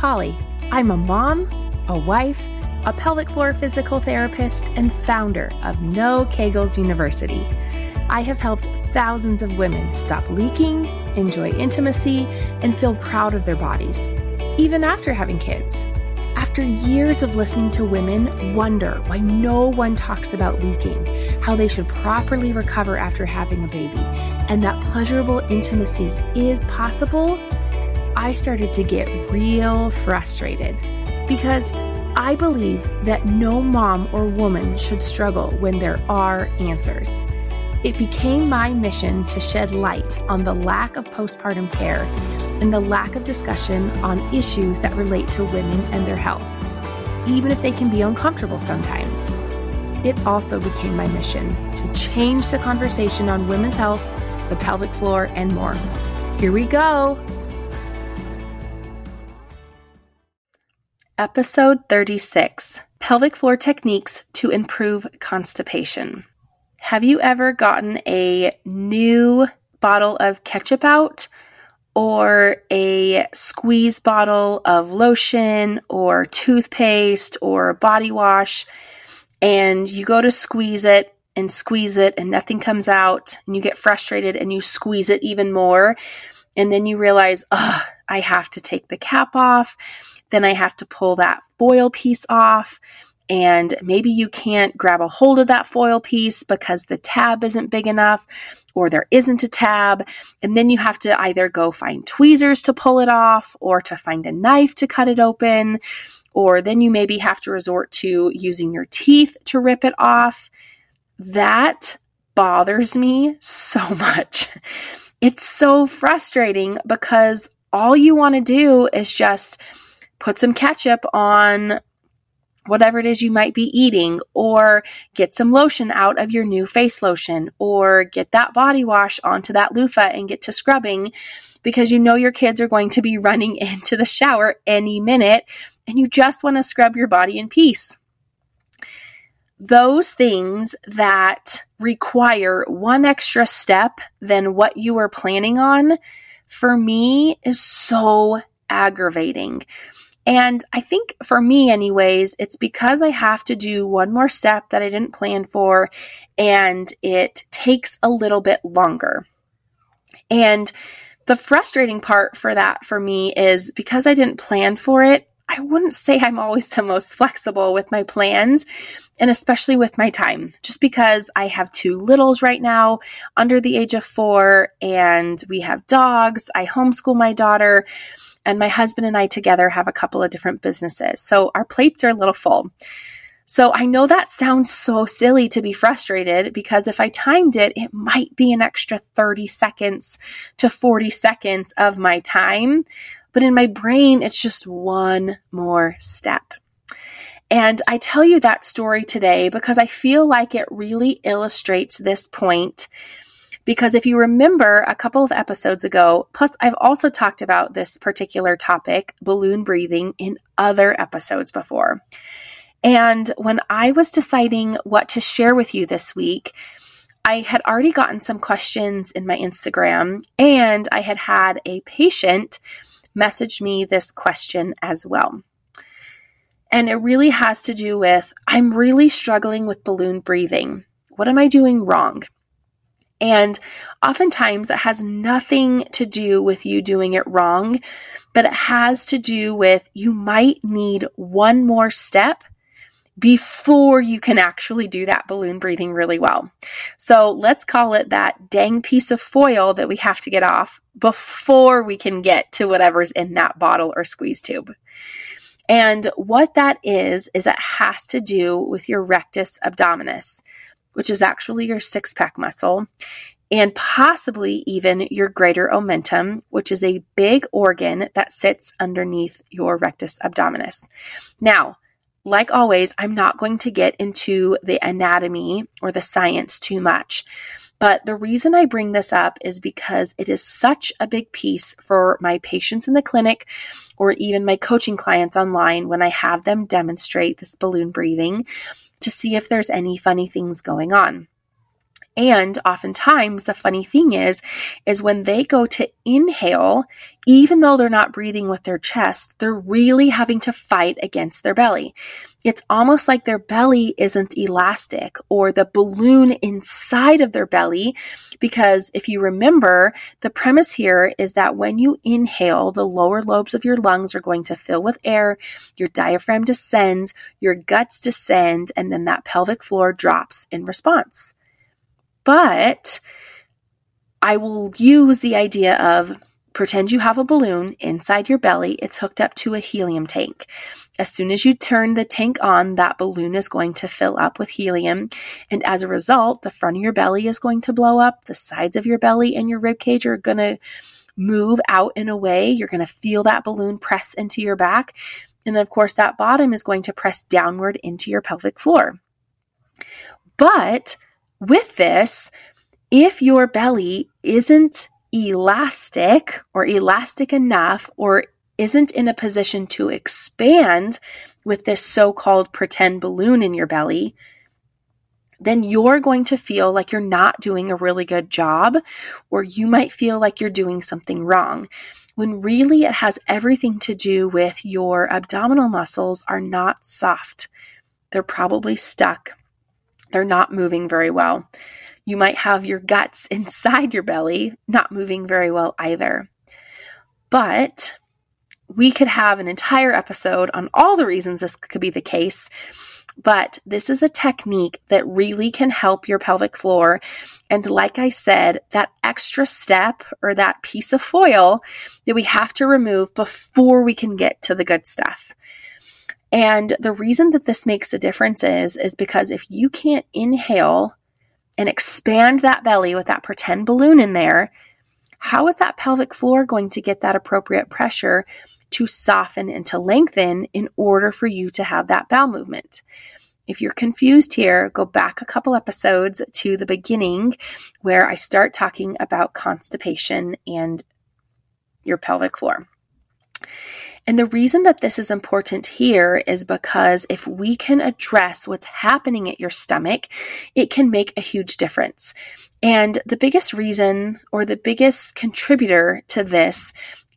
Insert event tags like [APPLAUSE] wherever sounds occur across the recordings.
Pauli. I'm a mom, a wife, a pelvic floor physical therapist, and founder of No Kegels University. I have helped thousands of women stop leaking, enjoy intimacy, and feel proud of their bodies, even after having kids. After years of listening to women wonder why no one talks about leaking, how they should properly recover after having a baby, and that pleasurable intimacy is possible, I started to get real frustrated because I believe that no mom or woman should struggle when there are answers. It became my mission to shed light on the lack of postpartum care and the lack of discussion on issues that relate to women and their health, even if they can be uncomfortable sometimes. It also became my mission to change the conversation on women's health, the pelvic floor, and more. Here we go. Episode 36 Pelvic Floor Techniques to Improve Constipation. Have you ever gotten a new bottle of ketchup out, or a squeeze bottle of lotion, or toothpaste, or body wash, and you go to squeeze it and squeeze it, and nothing comes out, and you get frustrated and you squeeze it even more, and then you realize, oh, I have to take the cap off then I have to pull that foil piece off. And maybe you can't grab a hold of that foil piece because the tab isn't big enough or there isn't a tab. And then you have to either go find tweezers to pull it off or to find a knife to cut it open. Or then you maybe have to resort to using your teeth to rip it off. That bothers me so [LAUGHS] much. It's so frustrating because all you want to do is just put some ketchup on whatever it is you might be eating, or get some lotion out of your new face lotion, or get that body wash onto that loofah and get to scrubbing because you know your kids are going to be [LAUGHS] running into the shower any minute and you just want to scrub your body in peace. Those things that require one extra step than what you were planning on, for me, is so aggravating and I think for me, anyways, it's because I have to do one more step that I didn't plan for, and it takes a little bit longer. And the frustrating part for that for me is because I didn't plan for it, I wouldn't say I'm always the most flexible with my plans and especially with my time, just because I have two littles right now under the age of four and we have dogs. I homeschool my daughter. And my husband and I together have a couple of different businesses. So our plates are a little full. So I know that sounds so silly to be frustrated because if I timed it, it might be an extra 30 seconds to 40 seconds of my time. But in my brain, it's just one more step. And I tell you that story today because I feel like it really illustrates this point because if you remember a couple of episodes ago, plus I've also talked about this particular topic, balloon breathing, in other episodes before. And when I was deciding what to share with you this week, I had already gotten some questions in my Instagram, and I had had a patient message me this question as well. And it really has to do with I'm really struggling with balloon breathing. What am I doing wrong? And oftentimes it has nothing to do with you doing it wrong, but it has to do with you might need one more step before you can actually do that balloon breathing really well. So let's call it that dang piece of foil that we have to get off before we can get to whatever's in that bottle or squeeze tube. And what that is, is it has to do with your rectus abdominis which is actually your six pack muscle, and possibly even your greater omentum, which is a big organ that sits underneath your rectus abdominis. Now, like always, I'm not going to get into the anatomy or the science too much. But the reason I bring this up is because it is such a big piece for my patients in the clinic or even my coaching clients online when I have them demonstrate this balloon breathing to see if there's any funny things going on. And oftentimes the funny thing is is when they go to inhale, even though they're not breathing with their chest, they're really having to fight against their belly. It's almost like their belly isn't elastic or the balloon inside of their belly because if you remember, the premise here is that when you inhale, the lower lobes of your lungs are going to fill with air, your diaphragm descends, your guts descend, and then that pelvic floor drops in response. But I will use the idea of pretend you have a balloon inside your belly, it's hooked up to a helium tank. As soon as you turn the tank on, that balloon is going to fill up with helium. And as a result, the front of your belly is going to blow up, the sides of your belly and your rib cage are going to move out in a way. You're going to feel that balloon press into your back. And then, of course, that bottom is going to press downward into your pelvic floor. But with this, if your belly isn't elastic or elastic enough or isn't in a position to expand with this so called pretend balloon in your belly, then you're going to feel like you're not doing a really good job, or you might feel like you're doing something wrong. When really it has everything to do with your abdominal muscles are not soft. They're probably stuck. They're not moving very well. You might have your guts [LAUGHS] inside your belly not moving very well either. But we could have an entire episode on all the reasons this could be the case. But this is a technique that really can help your pelvic floor. And like I said, that extra step or that piece of foil that we have to remove before we can get to the good stuff. And the reason that this makes a difference is, is because if you can't inhale and expand that belly with that pretend balloon in there, how is that pelvic floor going to get that appropriate pressure to soften and to lengthen in order for you to have that bowel movement? If you're confused here, go back a couple episodes to the beginning where I start talking about constipation and your pelvic floor. And the reason that this is important here is because if we can address what's happening at your stomach, it can make a huge difference. And the biggest reason or the biggest contributor to this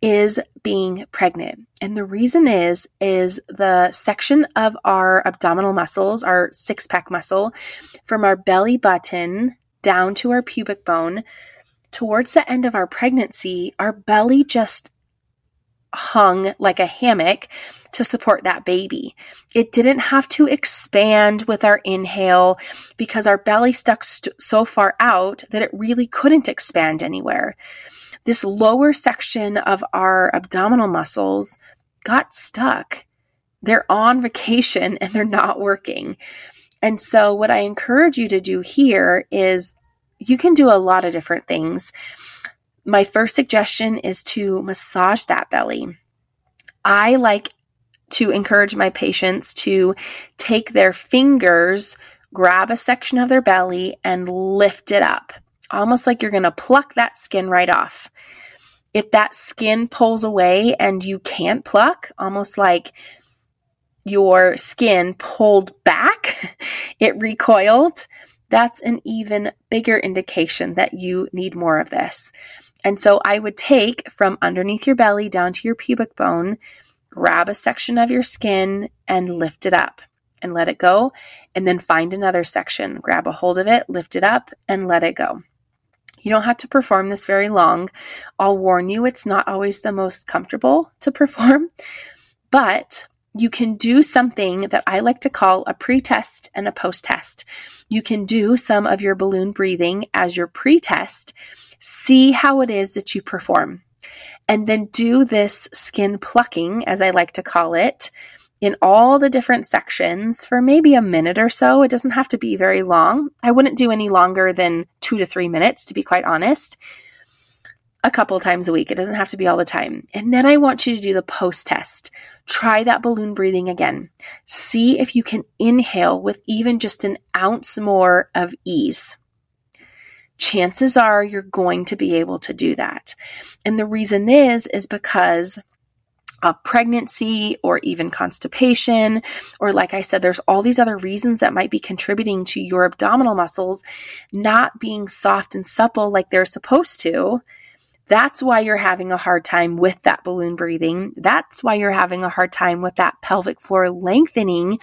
is being pregnant. And the reason is is the section of our abdominal muscles, our six-pack muscle from our belly button down to our pubic bone towards the end of our pregnancy, our belly just hung like a hammock to support that baby. It didn't have to expand with our inhale because our belly stuck st- so far out that it really couldn't expand anywhere. This lower section of our abdominal muscles got stuck. They're on vacation and they're not working. And so, what I encourage you to do here is you can do a lot of different things my first suggestion is to massage that belly. I like to encourage my patients to take their fingers, grab a section of their belly, and lift it up, almost like you're going to pluck that skin right off. If that skin pulls away and you can't pluck, almost like your skin pulled back, [LAUGHS] it recoiled, that's an even bigger indication that you need more of this. And so I would take from underneath your belly down to your pubic bone, grab a section of your skin and lift it up and let it go. And then find another section, grab a hold of it, lift it up, and let it go. You don't have to perform this very long. I'll warn you, it's not always the most comfortable to [LAUGHS] perform, but you can do something that I like to call a pre test and a post test. You can do some of your balloon breathing as your pre test See how it is that you perform. And then do this skin plucking, as I like to call it, in all the different sections for maybe a minute or so. It doesn't have to be very long. I wouldn't do any longer than two to three minutes, to be quite honest. A couple times a week. It doesn't have to be all the time. And then I want you to do the post test. Try that balloon breathing again. See if you can inhale with even just an ounce more of ease chances are you're going to be able to do that. And the reason is, is because of pregnancy or even constipation, or like I said, there's all these other reasons that might be contributing to your abdominal muscles not being soft and supple like they're supposed to. That's why you're having a hard time with that balloon breathing. That's why you're having a hard time with that pelvic floor lengthening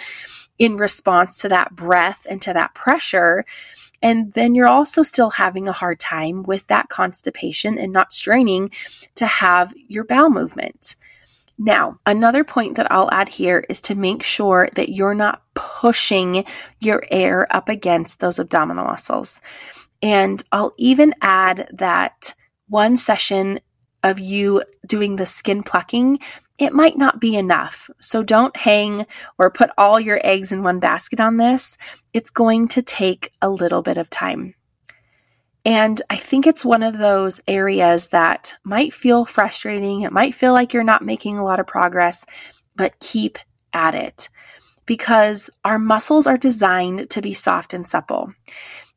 in response to that breath and to that pressure. And then you're also still having a hard time with that constipation and not straining to have your bowel movement. Now, another point that I'll add here is to make sure that you're not pushing your air up against those abdominal muscles. And I'll even add that one session of you doing the skin plucking, it might not be enough. So don't hang or put all your eggs in one basket on this. It's going to take a little bit of time. And I think it's one of those areas that might feel frustrating. It might feel like you're not making a lot of progress, but keep at it because our muscles are designed to be soft and supple.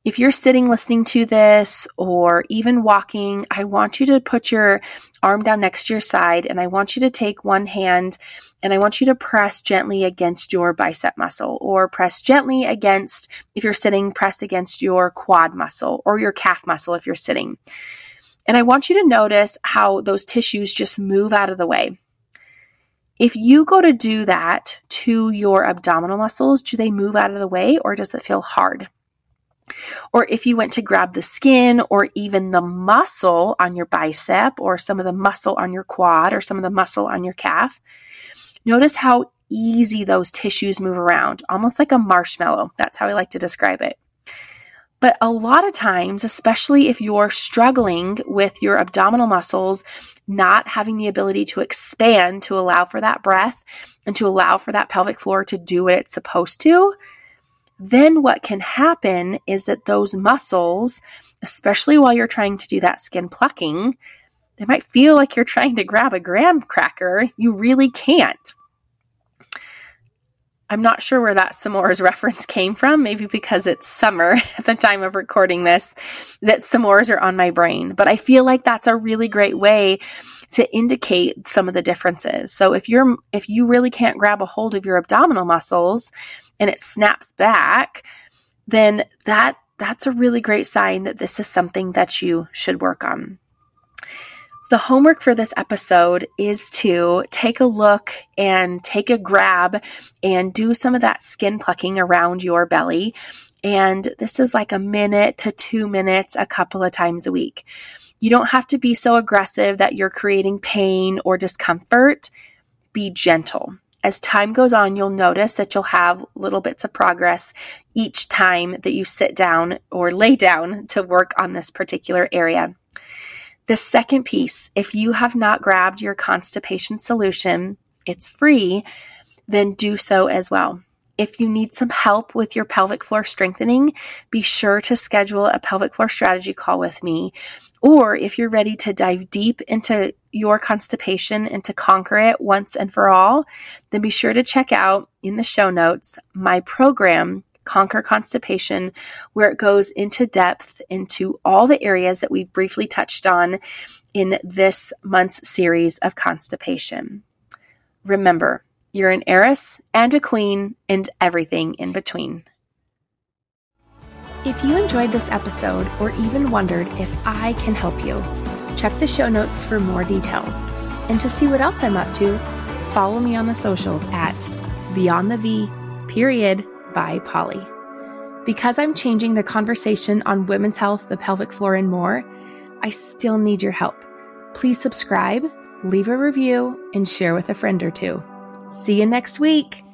If you're sitting listening to this or even walking, I want you to put your arm down next to your side and I want you to take one hand and I want you to press gently against your bicep muscle or press gently against, if you're sitting, press against your quad muscle or your calf muscle if you're sitting. And I want you to notice how those tissues just move out of the way. If you go to do that to your abdominal muscles, do they move out of the way or does it feel hard? Or if you went to grab the skin or even the muscle on your bicep or some of the muscle on your quad or some of the muscle on your calf, Notice how easy those tissues move around, almost like a marshmallow. That's how I like to describe it. But a lot of times, especially if you're struggling with your abdominal muscles not having the ability to expand to allow for that breath and to allow for that pelvic floor to do what it's supposed to, then what can happen is that those muscles, especially while you're trying to do that skin plucking, they might feel like you're trying to grab a graham cracker. You really can't. I'm not sure where that s'mores [LAUGHS] reference came from, maybe because it's summer [LAUGHS] at the time of recording this, that s'mores are on my brain. But I feel like that's a really great way to indicate some of the differences. So if you're if you really can't grab a hold of your abdominal muscles and it snaps back, then that that's a really great sign that this is something that you should work on. The homework for this episode is to take a look and take a grab and do some of that skin plucking around your belly. And this is like a minute to two minutes a couple of times a week. You don't have to be so aggressive that you're creating pain or discomfort. Be gentle. As time goes on, you'll notice that you'll have little bits of progress each time that you sit down or lay down to work on this particular area. The second piece, if you have not grabbed your constipation solution, it's free, then do so as well. If you need some help with your pelvic floor strengthening, be sure to schedule a pelvic floor strategy call with me. Or if you're ready to dive deep into your constipation and to conquer it once and for all, then be sure to check out in the show notes my program Conquer Constipation, where it goes into depth into all the areas that we've briefly touched on in this month's series of constipation. Remember, you're an heiress and a queen and everything in between. If you enjoyed this episode or even wondered if I can help you, check the show notes for more details. And to see what else I'm up to, follow me on the socials at Beyond the V, period, by Pauli. Because I'm changing the conversation on women's health, the pelvic floor, and more, I still need your help. Please subscribe, leave a review, and share with a friend or two. See you next week.